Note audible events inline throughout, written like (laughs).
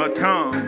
my tongue.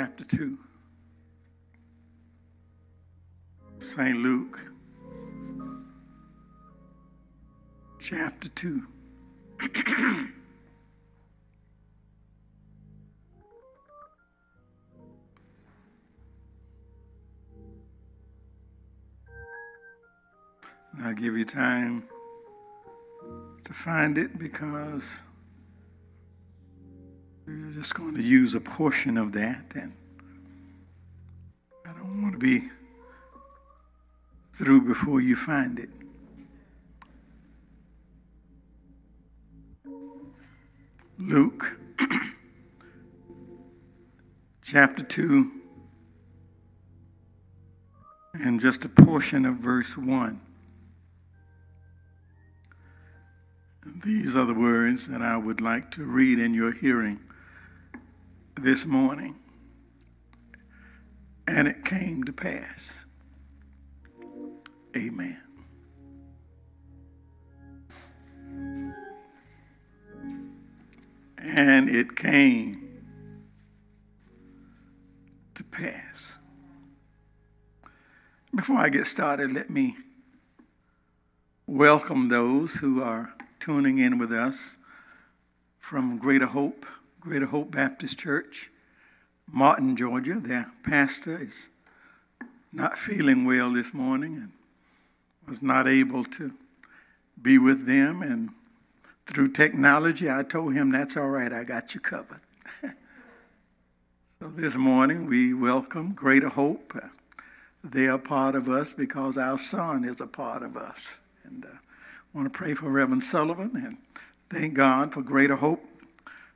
Chapter 2. St. Luke chapter 2. (clears throat) I'll give you time to find it because we're just going to use a portion of that and I don't want to be through before you find it. Luke (clears throat) chapter 2 and just a portion of verse 1. These are the words that I would like to read in your hearing this morning. And it came to pass. Amen. And it came to pass. Before I get started, let me welcome those who are tuning in with us from Greater Hope, Greater Hope Baptist Church, Martin, Georgia. Their pastor is not feeling well this morning and was not able to be with them. And through technology, I told him, That's all right, I got you covered. (laughs) so this morning, we welcome Greater Hope. They are part of us because our son is a part of us. And uh, I want to pray for Reverend Sullivan and thank God for greater hope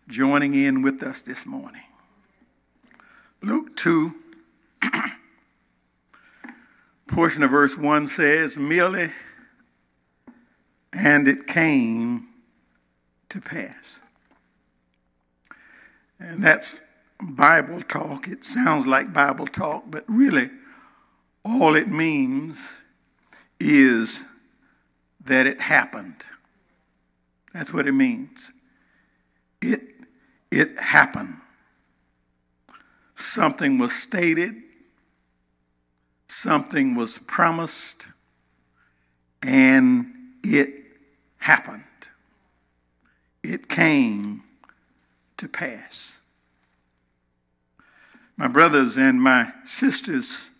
joining in with us this morning. Luke 2, (clears throat) portion of verse 1 says, Merely, and it came to pass. And that's Bible talk. It sounds like Bible talk, but really, all it means is that it happened. That's what it means. It, it happened. Something was stated, something was promised, and it happened. It came to pass. My brothers and my sisters,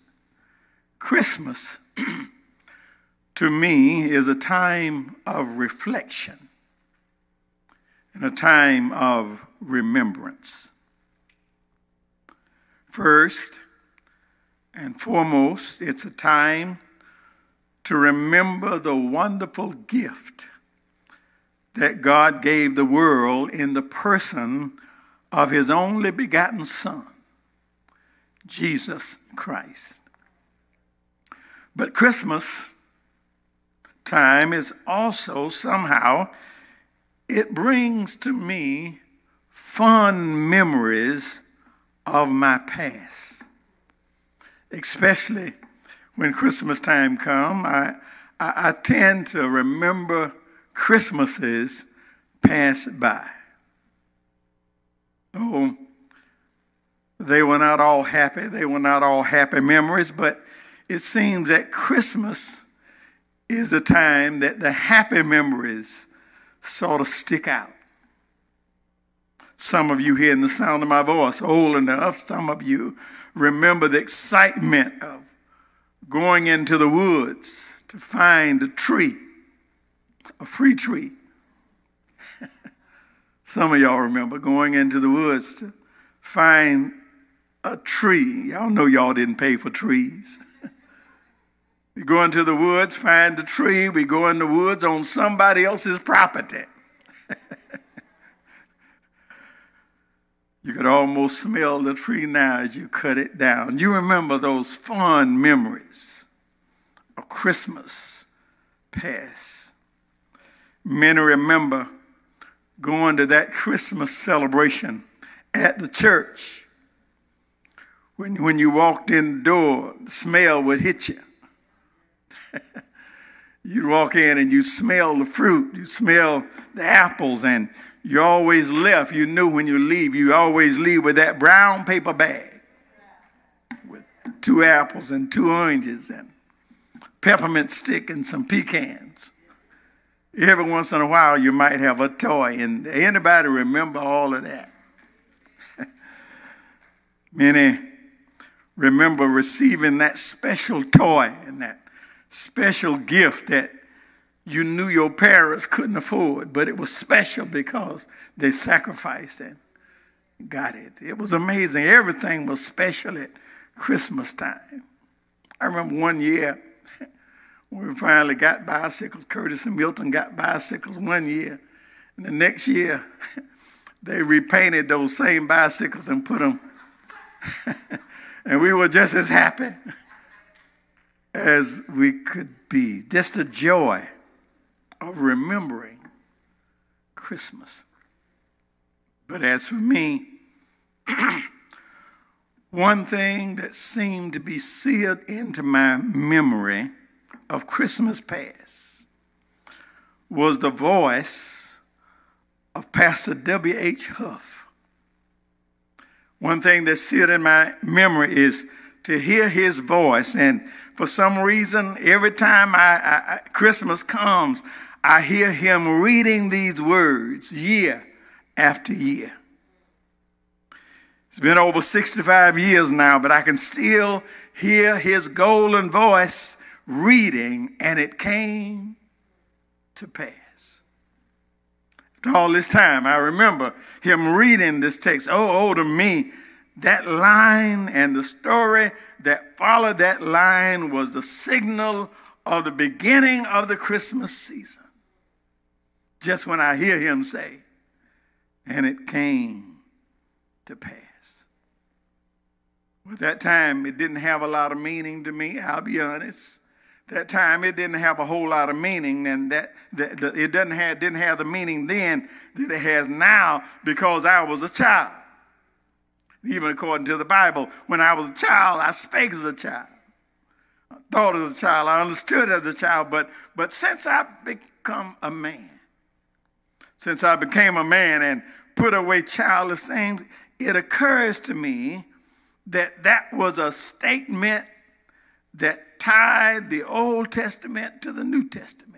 Christmas (clears throat) to me is a time of reflection and a time of remembrance. First and foremost, it's a time to remember the wonderful gift that God gave the world in the person of his only begotten Son, Jesus Christ. But Christmas time is also somehow, it brings to me fond memories of my past. Especially when Christmas time comes, I, I, I tend to remember Christmases passed by. Oh, they were not all happy. They were not all happy memories, but it seems that Christmas is a time that the happy memories sort of stick out. Some of you hearing the sound of my voice, old enough, some of you remember the excitement of going into the woods to find a tree, a free tree. (laughs) some of y'all remember going into the woods to find a tree. Y'all know y'all didn't pay for trees. We go into the woods, find the tree. We go in the woods on somebody else's property. (laughs) you could almost smell the tree now as you cut it down. You remember those fond memories of Christmas past. Many remember going to that Christmas celebration at the church. When, when you walked in the door, the smell would hit you (laughs) you'd walk in and you'd smell the fruit, you smell the apples, and you always left. You knew when you leave, you always leave with that brown paper bag with two apples and two oranges and peppermint stick and some pecans. Every once in a while, you might have a toy. And anybody remember all of that? (laughs) Many remember receiving that special toy and that special gift that you knew your parents couldn't afford, but it was special because they sacrificed and got it. It was amazing. Everything was special at Christmas time. I remember one year (laughs) we finally got bicycles. Curtis and Milton got bicycles one year. And the next year, (laughs) they repainted those same bicycles and put them. (laughs) and we were just as happy as we could be. Just the joy of remembering Christmas. But as for me, (clears throat) one thing that seemed to be seared into my memory of Christmas past was the voice of Pastor W.H. Huff. One thing that's seared in my memory is to hear his voice. And for some reason, every time I, I, Christmas comes, I hear him reading these words year after year. It's been over 65 years now, but I can still hear his golden voice reading, and it came to pass. After all this time, I remember him reading this text. Oh, oh, to me, that line and the story that followed that line was the signal of the beginning of the Christmas season. Just when I hear him say, and it came to pass. At that time, it didn't have a lot of meaning to me, I'll be honest that time it didn't have a whole lot of meaning and that, that, that it doesn't have, didn't have the meaning then that it has now because I was a child. Even according to the Bible, when I was a child, I spake as a child. I thought as a child, I understood as a child, but, but since I become a man, since I became a man and put away childish things, it occurs to me that that was a statement that tied the Old Testament to the New Testament.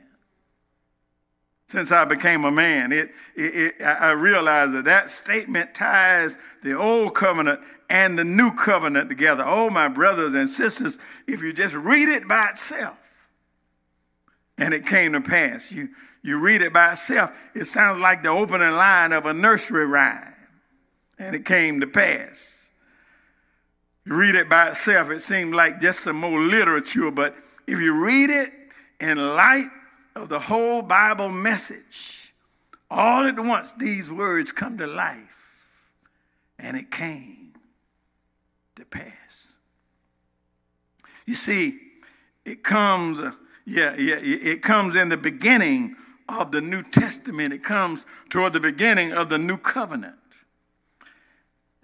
Since I became a man, it, it, it, I realized that that statement ties the Old Covenant and the New Covenant together. Oh, my brothers and sisters, if you just read it by itself, and it came to pass, you, you read it by itself, it sounds like the opening line of a nursery rhyme, and it came to pass. You read it by itself, it seems like just some more literature, but if you read it in light of the whole Bible message, all at once these words come to life, and it came to pass. You see, it comes, uh, yeah, yeah, it comes in the beginning of the New Testament. It comes toward the beginning of the New Covenant.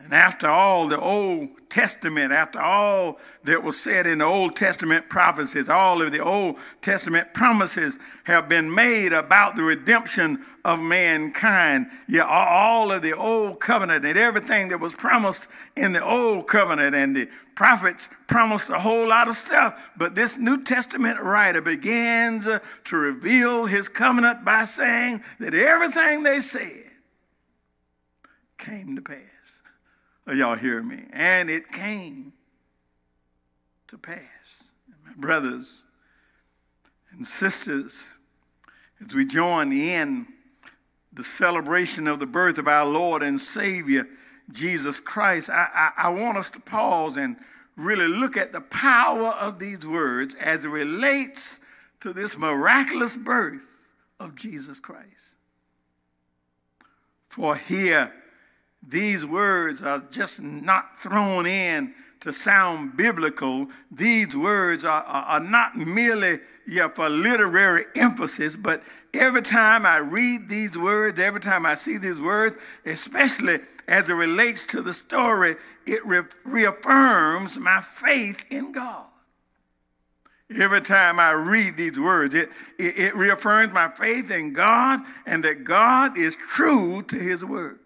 And after all the Old Testament, after all that was said in the Old Testament prophecies, all of the Old Testament promises have been made about the redemption of mankind. Yeah, all of the Old Covenant and everything that was promised in the Old Covenant and the prophets promised a whole lot of stuff. But this New Testament writer begins to reveal his covenant by saying that everything they said came to pass. Y'all hear me? And it came to pass. My brothers and sisters, as we join in the celebration of the birth of our Lord and Savior, Jesus Christ, I, I, I want us to pause and really look at the power of these words as it relates to this miraculous birth of Jesus Christ. For here, these words are just not thrown in to sound biblical. These words are, are, are not merely yeah, for literary emphasis, but every time I read these words, every time I see these words, especially as it relates to the story, it re- reaffirms my faith in God. Every time I read these words, it, it, it, reaffirms my faith in God and that God is true to his word.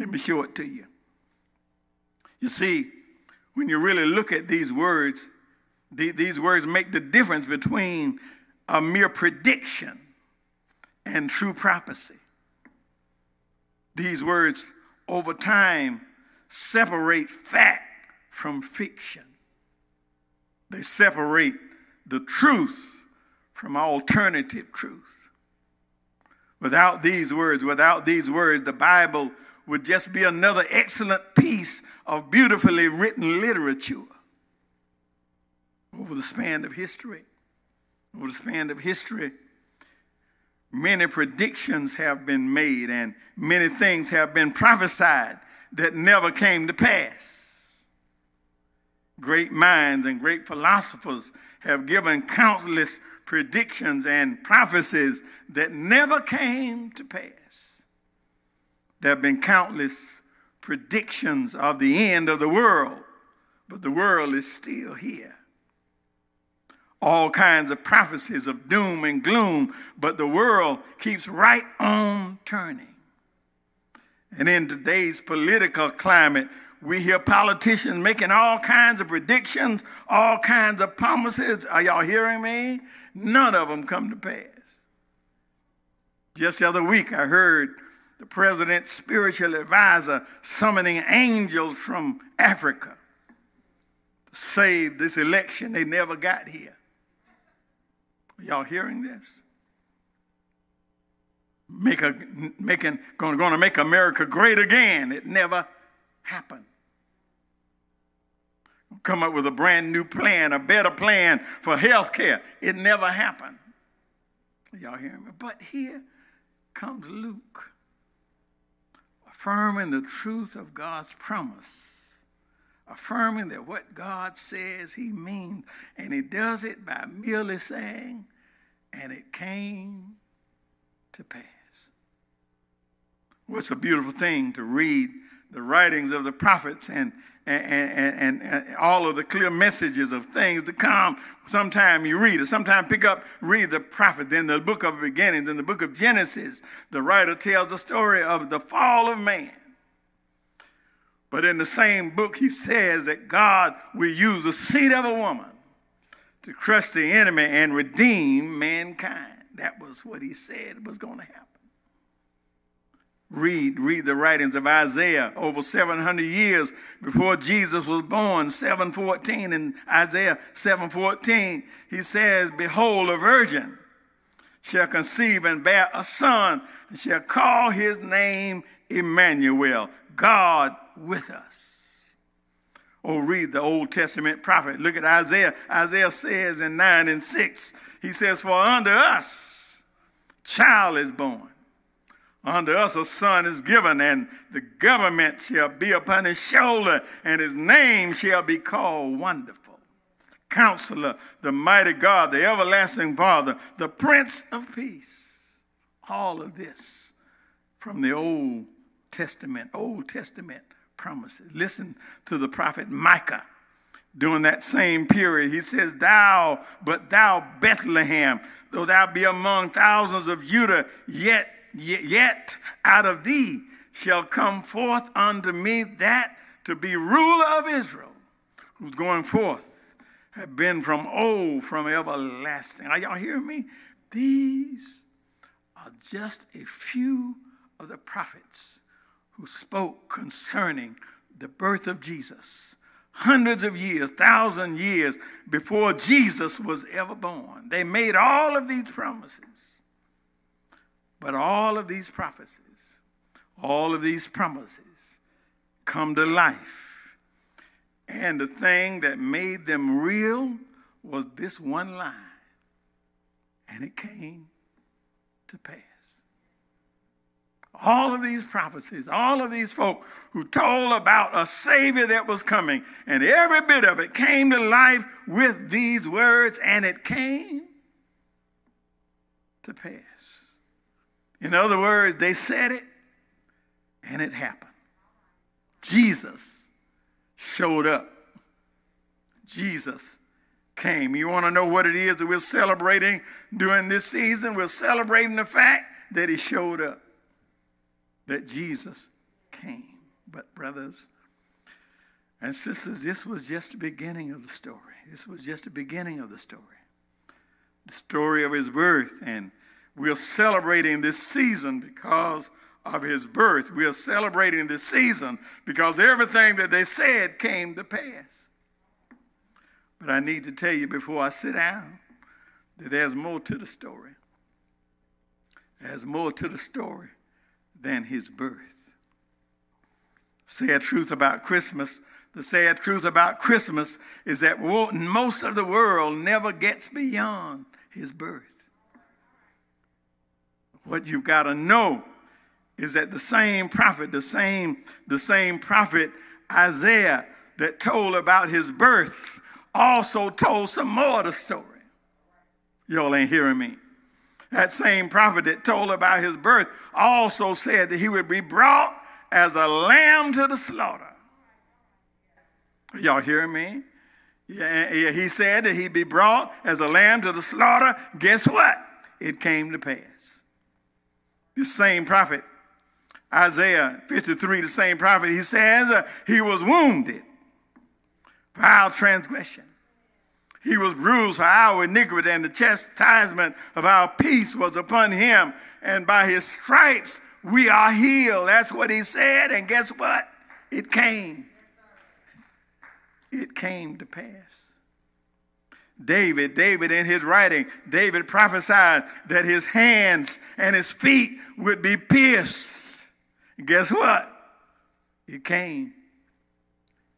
Let me show it to you. You see, when you really look at these words, the, these words make the difference between a mere prediction and true prophecy. These words, over time, separate fact from fiction. They separate the truth from alternative truth. Without these words, without these words, the Bible would just be another excellent piece of beautifully written literature over the span of history. Over the span of history, many predictions have been made and many things have been prophesied that never came to pass. Great minds and great philosophers have given countless predictions and prophecies that never came to pass. There have been countless predictions of the end of the world, but the world is still here all kinds of prophecies of doom and gloom, but the world keeps right on turning. And in today's political climate, we hear politicians making all kinds of predictions, all kinds of promises. Are y'all hearing me? None of them come to pass. Just the other week, I heard the president's spiritual advisor summoning angels from Africa to save this election. They never got here. Y'all hearing this? Make a, making, going, going to make America great again. It never happened. Come up with a brand new plan, a better plan for health care. It never happened. Y'all hearing me? But here comes Luke, affirming the truth of God's promise affirming that what God says he means, and he does it by merely saying, and it came to pass. What's a beautiful thing to read the writings of the prophets and, and, and, and, all of the clear messages of things to come. Sometime you read it, sometime pick up, read the prophet, then the book of beginnings, in the book of Genesis, the writer tells the story of the fall of man. But in the same book, he says that God will use the seed of a woman to crush the enemy and redeem mankind. That was what he said was going to happen. Read, read the writings of Isaiah over 700 years before Jesus was born, 714 in Isaiah 714. He says, Behold, a virgin shall conceive and bear a son, and shall call his name Emmanuel, God with us. Oh, read the Old Testament prophet. Look at Isaiah. Isaiah says in 9 and 6, he says, For unto us child is born. Unto us a son is given, and the government shall be upon his shoulder, and his name shall be called Wonderful. Counselor, the mighty God, the everlasting Father, the Prince of Peace. All of this from the Old Testament, Old Testament promises. Listen to the prophet Micah during that same period. He says, Thou, but thou, Bethlehem, though thou be among thousands of Judah, yet, yet, out of thee shall come forth unto me that to be ruler of Israel, who's going forth, have been from old, from everlasting. Are y'all hearing me? These are just a few of the prophets who spoke concerning the birth of Jesus hundreds of years, thousand years before Jesus was ever born. They made all of these promises. But all of these prophecies, all of these promises come to life. And the thing that made them real was this one line. And it came to pass all of these prophecies, all of these folk who told about a Savior that was coming, and every bit of it came to life with these words, and it came to pass. In other words, they said it, and it happened. Jesus showed up. Jesus came. You want to know what it is that we're celebrating during this season? We're celebrating the fact that he showed up, that Jesus came. But, brothers and sisters, this was just the beginning of the story. This was just the beginning of the story. The story of his birth. And we're celebrating this season because of his birth. We are celebrating this season because everything that they said came to pass. But I need to tell you before I sit down that there's more to the story. There's more to the story than his birth. Sad truth about Christmas. The sad truth about Christmas is that most of the world never gets beyond his birth. What you've got to know is that the same prophet, the same, the same prophet Isaiah that told about his birth also told some more of the story. Y'all ain't hearing me. That same prophet that told about his birth also said that he would be brought as a lamb to the slaughter. Y'all hearing me? Yeah, he said that he'd be brought as a lamb to the slaughter. Guess what? It came to pass. The same prophet Isaiah 53, the same prophet, he says uh, he was wounded for our transgression. He was bruised for our iniquity, and the chastisement of our peace was upon him. And by his stripes we are healed. That's what he said. And guess what? It came. It came to pass. David, David in his writing, David prophesied that his hands and his feet would be pierced guess what? It came.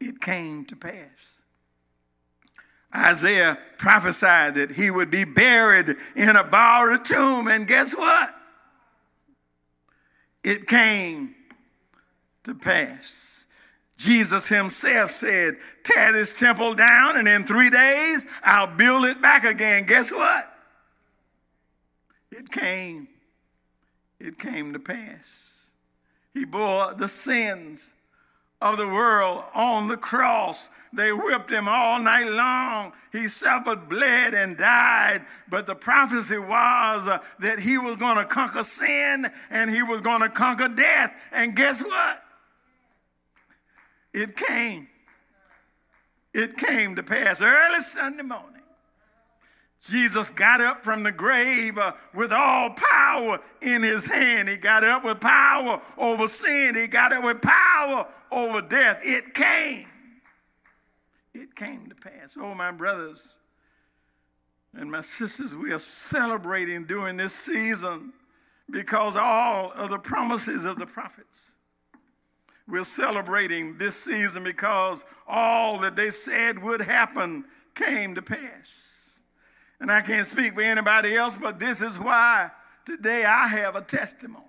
It came to pass. Isaiah prophesied that he would be buried in a borrowed tomb, and guess what? It came to pass. Jesus himself said, Tear this temple down, and in three days I'll build it back again. Guess what? It came. It came to pass. He bore the sins of the world on the cross. They whipped him all night long. He suffered, bled, and died. But the prophecy was uh, that he was going to conquer sin and he was going to conquer death. And guess what? It came. It came to pass early Sunday morning. Jesus got up from the grave uh, with all power in his hand. He got up with power over sin. He got up with power over death. It came. It came to pass. Oh, my brothers and my sisters, we are celebrating during this season because all of the promises of the prophets. We're celebrating this season because all that they said would happen came to pass. And I can't speak for anybody else, but this is why today I have a testimony.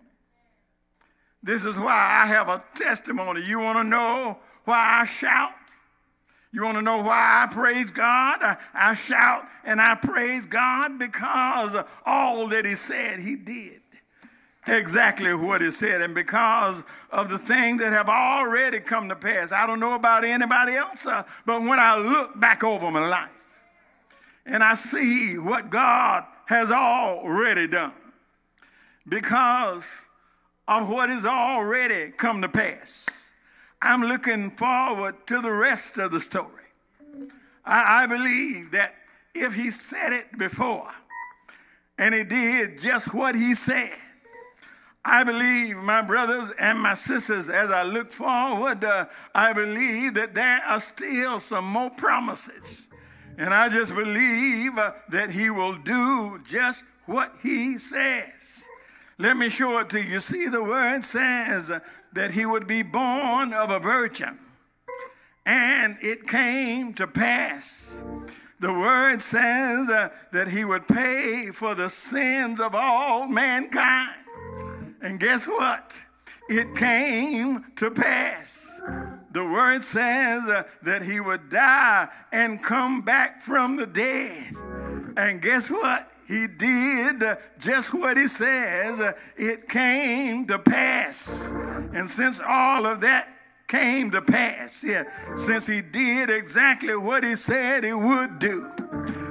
This is why I have a testimony. You want to know why I shout? You want to know why I praise God? I, I, shout and I praise God because all that He said, He did. Exactly what He said, and because of the things that have already come to pass. I don't know about anybody else, uh, but when I look back over my life, and I see what God has already done because of what has already come to pass. I'm looking forward to the rest of the story. I, I believe that if he said it before and he did just what he said, I believe, my brothers and my sisters, as I look forward, uh, I believe that there are still some more promises and I just believe uh, that he will do just what he says. Let me show it to you. See, the word says uh, that he would be born of a virgin. And it came to pass. The word says uh, that he would pay for the sins of all mankind. And guess what? It came to pass. The word says that he would die and come back from the dead. And guess what? He did just what he says. It came to pass. And since all of that came to pass. Yeah, since he did exactly what he said he would do.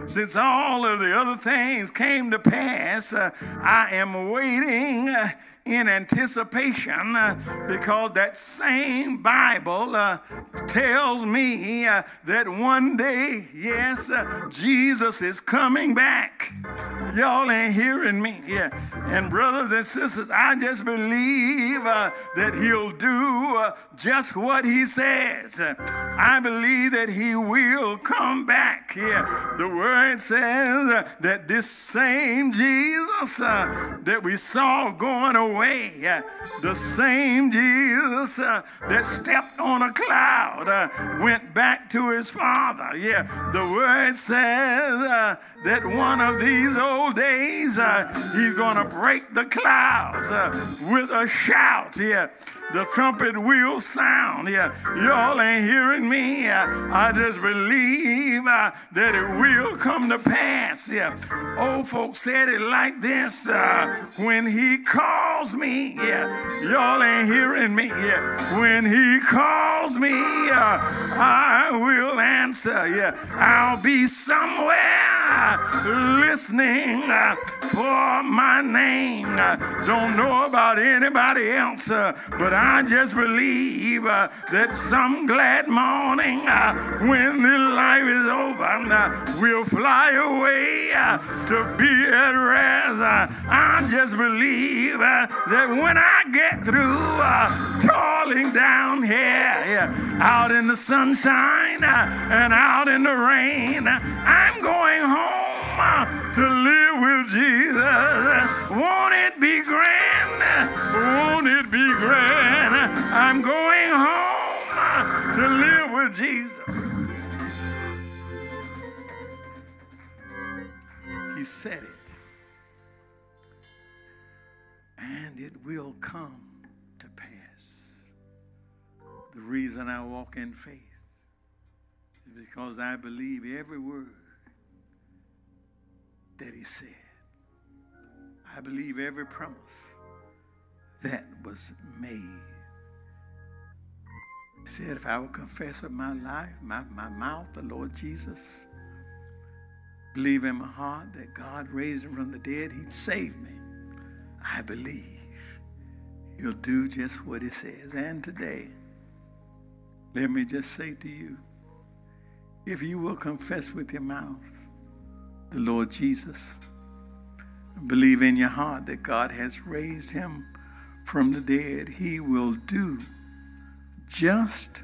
Since all of the other things came to pass, uh, I am waiting. Uh, in anticipation uh, because that same Bible uh, tells me uh, that one day, yes, uh, Jesus is coming back. Y'all ain't hearing me. Yeah. And brothers and sisters, I just believe uh, that he'll do uh, just what he says. I believe that he will come back. Yeah. The word says that this same Jesus that we saw going away away. The same Jesus uh, that stepped on a cloud uh, went back to his father. Yeah, the word says uh, that one of these old days he's going to break the clouds with a shout. Yeah the trumpet will sound. Yeah, y'all ain't hearing me. I just believe uh, that it will come to pass. Yeah, old folks said it like this uh, when he calls me. Yeah, y'all ain't hearing me. Yeah, when he calls me, uh, I will answer. Yeah, I'll be somewhere listening for my name. don't know about anybody else, but I just believe that some glad morning when this life is over, we'll fly away to be at rest. I just believe that when I get through toiling down here, out in the sunshine and out in the rain, I'm going home to live with Jesus. Won't it be grand? Won't it be grand? I'm going home to live with Jesus. He said it. And it will come to pass. The reason I walk in faith is because I believe every word that he said. I believe every promise that was made. He said, if I will confess with my life, my, my mouth, the Lord Jesus, believe in my heart that God raised him from the dead, he'd save me. I believe he'll do just what he says. And today, let me just say to you, if you will confess with your mouth the Lord Jesus. Believe in your heart that God has raised him from the dead. He will do just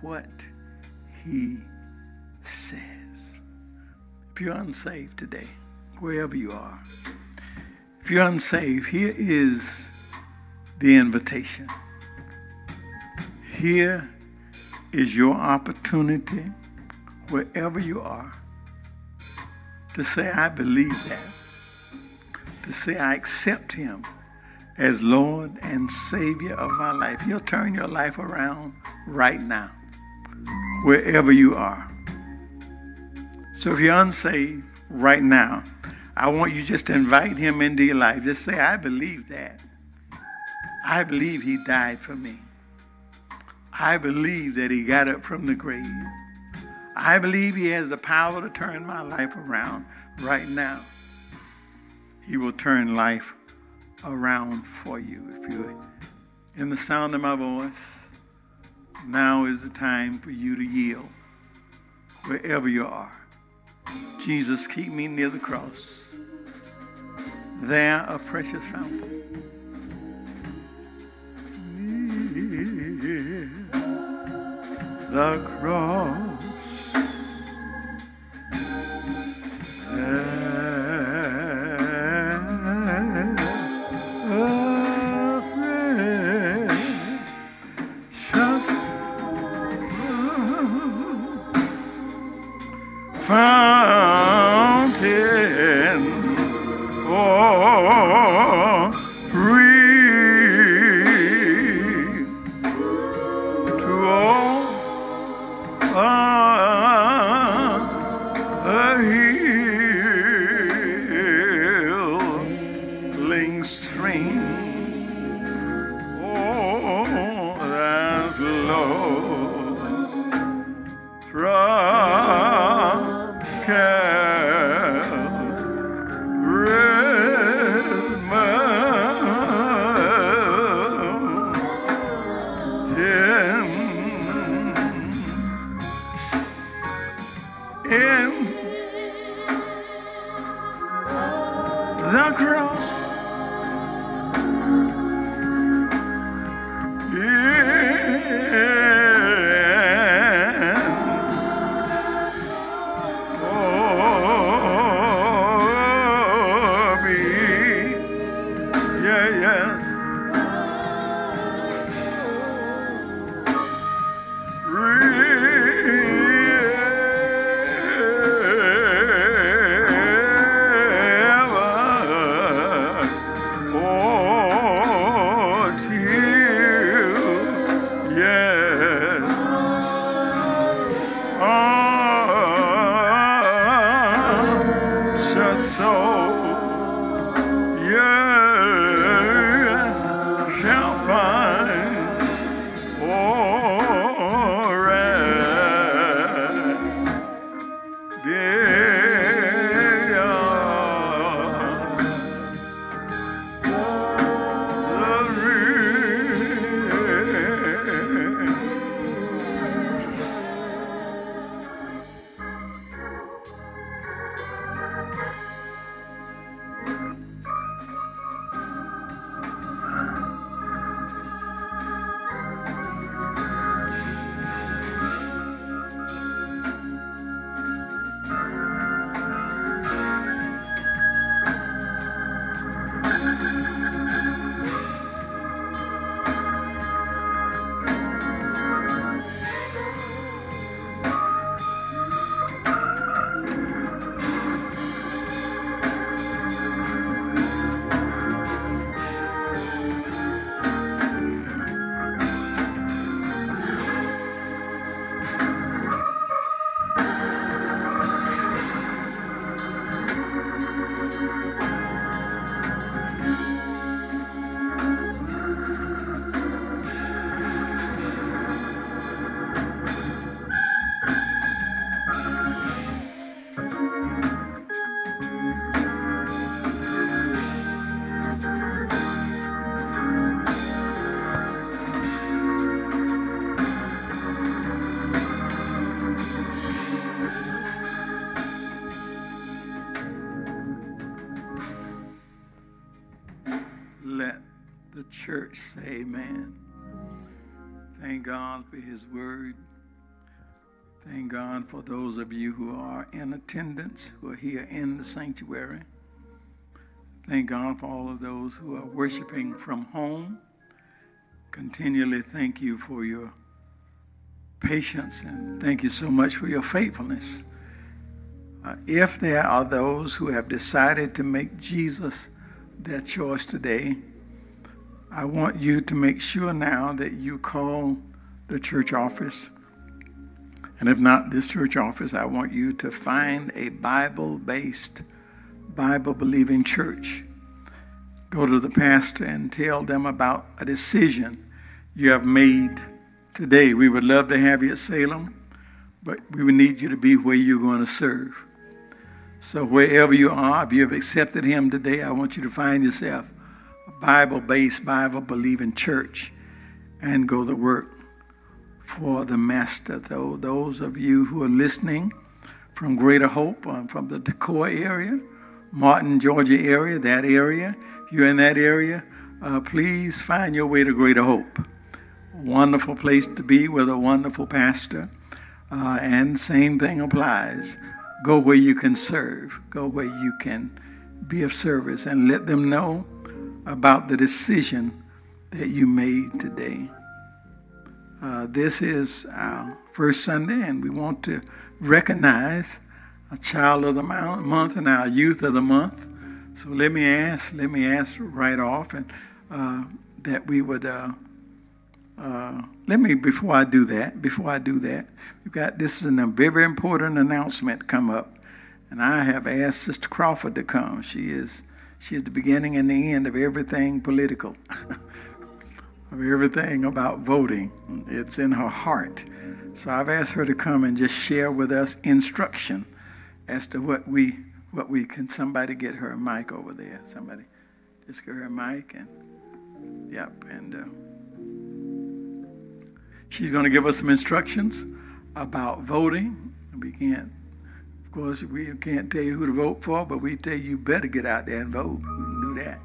what he says. If you're unsaved today, wherever you are, if you're unsaved, here is the invitation. Here is your opportunity, wherever you are to say, I believe that, to say, I accept Him as Lord and Savior of my life. He'll turn your life around right now, wherever you are. So if you're unsaved right now, I want you just to invite Him into your life. Just say, I believe that. I believe He died for me. I believe that He got up from the grave. I believe He has the power to turn my life around right now. He will turn life around for you. If you're in the sound of my voice, now is the time for you to yield wherever you are. Jesus, keep me near the cross. There, a precious fountain. Near the cross. For those of you who are in attendance, who are here in the sanctuary. Thank God for all of those who are worshiping from home. Continually thank you for your patience and thank you so much for your faithfulness. Uh, if there are those who have decided to make Jesus their choice today, I want you to make sure now that you call the church office and if not this church office, I want you to find a Bible based, Bible believing church. Go to the pastor and tell them about a decision you have made today. We would love to have you at Salem, but we would need you to be where you're going to serve. So, wherever you are, if you have accepted Him today, I want you to find yourself a Bible based, Bible believing church and go to work for the Master. Those of you who are listening from Greater Hope, um, from the Decoy area, Martin, Georgia area, that area, you're in that area, uh, please find your way to Greater Hope. Wonderful place to be with a wonderful pastor. Uh, and same thing applies. Go where you can serve. Go where you can be of service and let them know about the decision that you made today. Uh, this is our first Sunday, and we want to recognize a child of the month and our youth of the month. So let me ask, let me ask right off, and uh, that we would. Uh, uh, let me before I do that. Before I do that, we've got this is a very important announcement come up, and I have asked Sister Crawford to come. She is she is the beginning and the end of everything political. (laughs) of everything about voting. It's in her heart. So I've asked her to come and just share with us instruction as to what we what we can somebody get her a mic over there. Somebody just get her a mic and yep and uh, she's going to give us some instructions about voting. We can't Of course, we can't tell you who to vote for, but we tell you better get out there and vote. We can do that.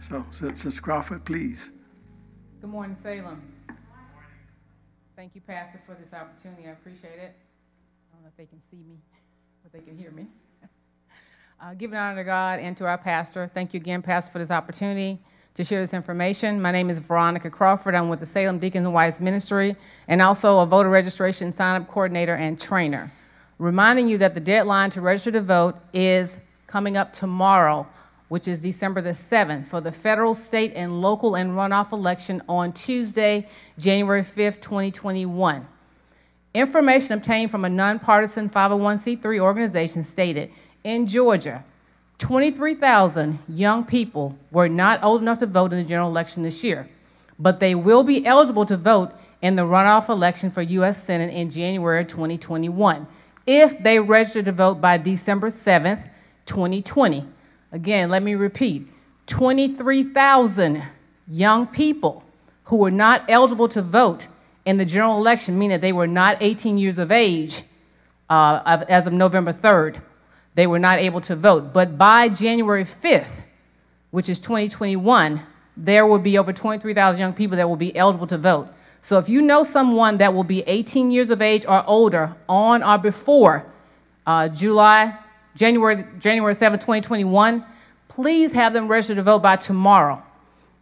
So, Sister Crawford, please. Good morning, Salem. Thank you, Pastor, for this opportunity. I appreciate it. I don't know if they can see me, but they can hear me. (laughs) Uh, giving honor to God and to our pastor. Thank you again, Pastor, for this opportunity to share this information. My name is Veronica Crawford. I'm with the Salem Deacons and Wives Ministry and also a voter registration sign up coordinator and trainer. Reminding you that the deadline to register to vote is coming up tomorrow, which is December the 7th, for the federal, state, and local and runoff election on Tuesday, January 5th, 2021. Information obtained from a nonpartisan 501c3 organization stated in Georgia, 23,000 young people were not old enough to vote in the general election this year, but they will be eligible to vote in the runoff election for U.S. Senate in January 2021 if they register to vote by December 7th, 2020. Again, let me repeat 23,000 young people who were not eligible to vote in the general election, meaning that they were not 18 years of age uh, as of November 3rd. They were not able to vote. But by January 5th, which is 2021, there will be over 23,000 young people that will be eligible to vote. So if you know someone that will be 18 years of age or older on or before uh, July, January, January 7, 2021, please have them register to vote by tomorrow.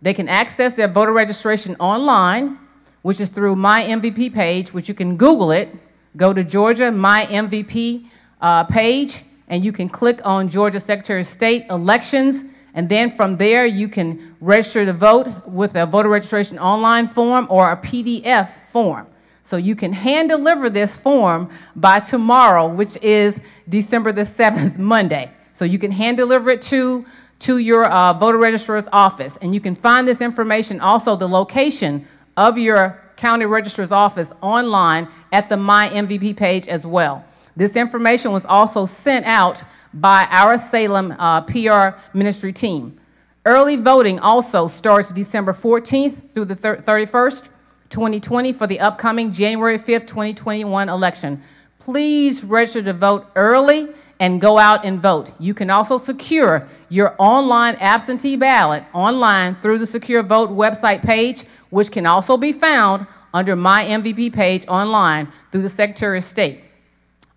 They can access their voter registration online, which is through my MVP page, which you can Google it. Go to Georgia My MVP uh, page, and you can click on Georgia Secretary of State elections and then from there, you can register to vote with a voter registration online form or a PDF form. So you can hand deliver this form by tomorrow, which is December the 7th, (laughs) Monday. So you can hand deliver it to, to your uh, voter registrar's office. And you can find this information, also the location of your county registrar's office online at the My MVP page as well. This information was also sent out by our Salem uh, PR ministry team. Early voting also starts December 14th through the 31st, 2020, for the upcoming January 5th, 2021 election. Please register to vote early and go out and vote. You can also secure your online absentee ballot online through the Secure Vote website page, which can also be found under my MVP page online through the Secretary of State.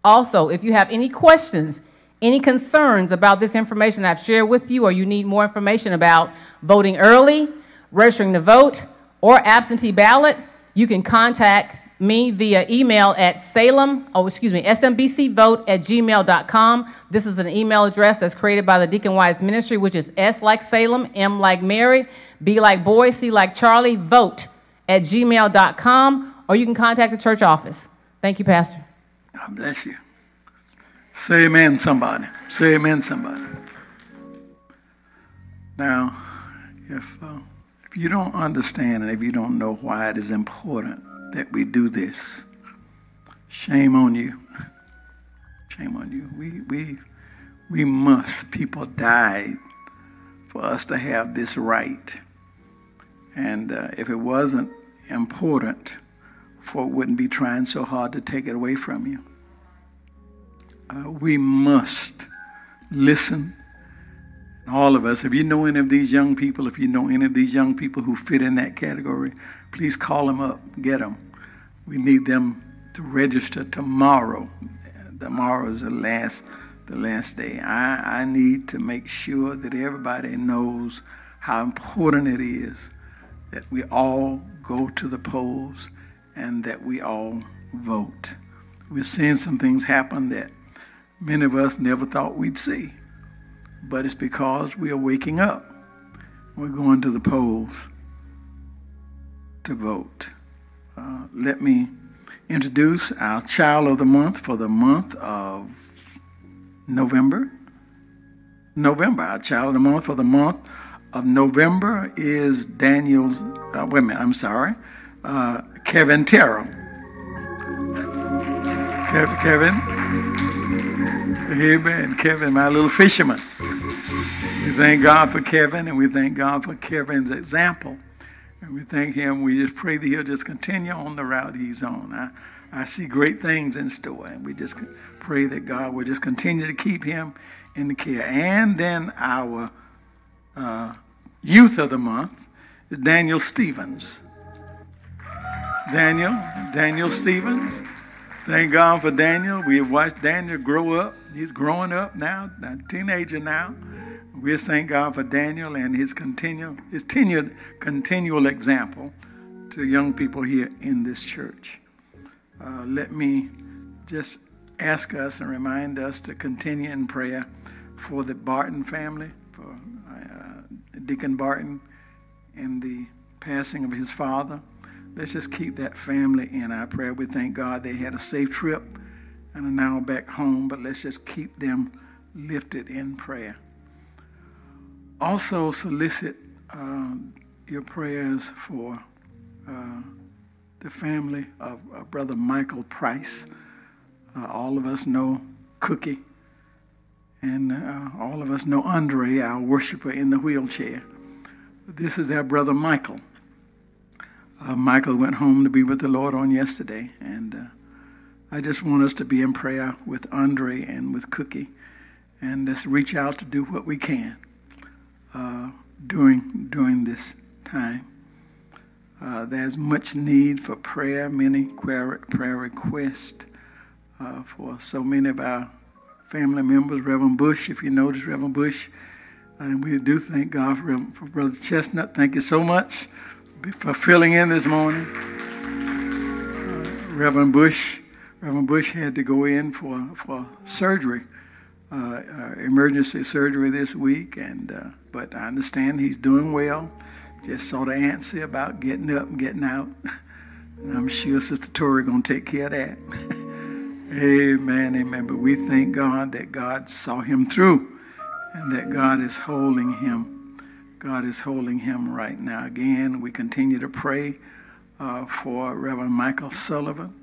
Also, if you have any questions, any concerns about this information I've shared with you, or you need more information about voting early, registering to vote, or absentee ballot, you can contact me via email at salem, oh, excuse me, smbcvote at gmail.com. This is an email address that's created by the Deacon Wives Ministry, which is S like Salem, M like Mary, B like boy, C like Charlie, vote at gmail.com, or you can contact the church office. Thank you, Pastor. God bless you. Say amen, somebody. Say amen, somebody. Now, if, uh, if you don't understand and if you don't know why it is important that we do this, shame on you. (laughs) Shame on you. We, we, we must. People died for us to have this right. And uh, if it wasn't important, folk wouldn't be trying so hard to take it away from you uh, we must listen. All of us, if you know any of these young people, if you know any of these young people who fit in that category, please call them up, get them. We need them to register tomorrow. Tomorrow is the last, the last day. I, I need to make sure that everybody knows how important it is that we all go to the polls and that we all vote. We're seeing some things happen that many of us never thought we'd see. But it's because we are waking up. We're going to the polls to vote. Uh, let me introduce our child of the month for the month of November. November, our child of the month for the month of November is Daniel, uh, wait a minute, I'm sorry, uh, Kevin Terrell. Kevin, Amen. Kevin, my little fisherman. We thank God for Kevin and we thank God for Kevin's example. And we thank him. We just pray that he'll just continue on the route he's on. I, I see great things in store, and we just pray that God will just continue to keep him in the care. And then our uh, youth of the month is Daniel Stevens. Daniel, Daniel Stevens. Thank God for Daniel. We have watched Daniel grow up. He's growing up now, a teenager now. We thank God for Daniel and his continual, his tenured, continual example to young people here in this church. Uh, let me just ask us and remind us to continue in prayer for the Barton family, for uh, Deacon Barton, and the passing of his father. Let's just keep that family in our prayer. We thank God they had a safe trip and are now back home, but let's just keep them lifted in prayer. Also, solicit uh, your prayers for uh, the family of uh, Brother Michael Price. Uh, all of us know Cookie, and uh, all of us know Andre, our worshiper in the wheelchair. This is our brother Michael. Uh, Michael went home to be with the Lord on yesterday, and I just want us to be in prayer with Andre and with Cookie, and let's reach out to do what we can uh, during during this time. Uh, there's much need for prayer, many prayer, prayer requests uh, for so many of our family members. Reverend Bush, if you notice, Reverend Bush, and we do thank God for, for Brother Chestnut. Thank you so much for filling in this morning. Uh, Reverend Bush, Reverend Bush had to go in for for surgery, uh, uh, emergency surgery this week, and uh, but I understand he's doing well. Just sort of antsy about getting up and getting out. (laughs) And I'm sure Sister Tori to take care of that. (laughs) amen, amen. But we thank God that God saw him through and that God is holding him. God is holding him right now. Again, we continue to pray uh, for Reverend Michael Sullivan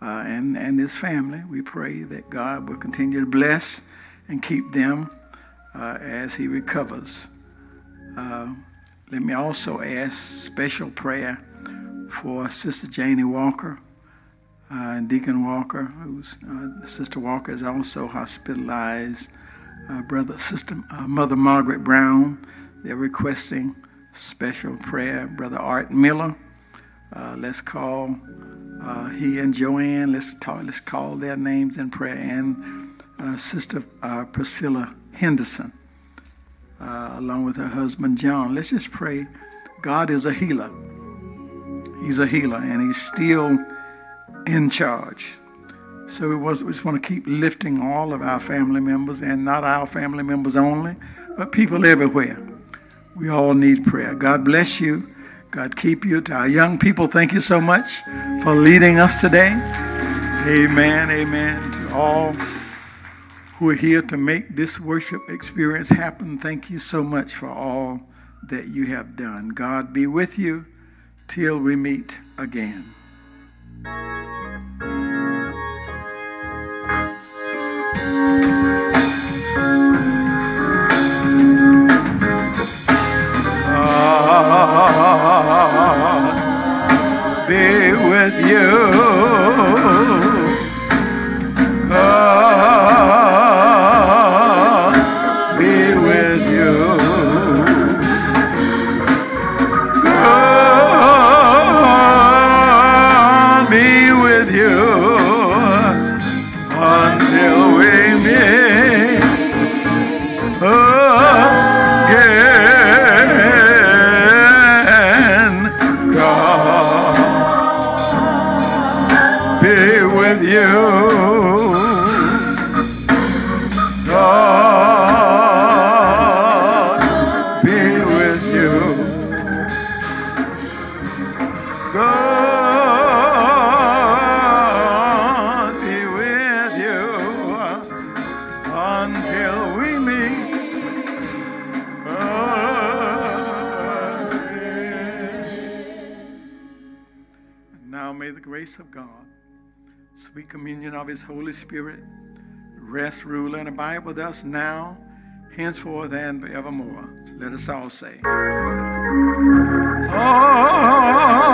uh, and, and his family. We pray that God will continue to bless and keep them uh, as he recovers. Uh, let me also ask special prayer for Sister Janie Walker uh, and Deacon Walker, who's uh, Sister Walker is also hospitalized. Uh, brother, Sister uh, Mother Margaret Brown, they're requesting special prayer. Brother Art Miller, uh, let's call he and Joanne. Let's talk, let's call their names in prayer and Sister Priscilla Henderson, uh, along with her husband John. Let's just pray. God is a healer. He's a healer, and He's still in charge. So we, was, we just want to keep lifting all of our family members, and not our family members only, but people everywhere. We all need prayer. God bless you. God keep you. To our young people, thank you so much for leading us today. Amen. Amen. To all who are here to make this worship experience happen. Thank you so much for all that you have done. God be with you till we meet again. Spirit rest, rule, and abide with us now, henceforth, and forevermore. Let us all say, Amen.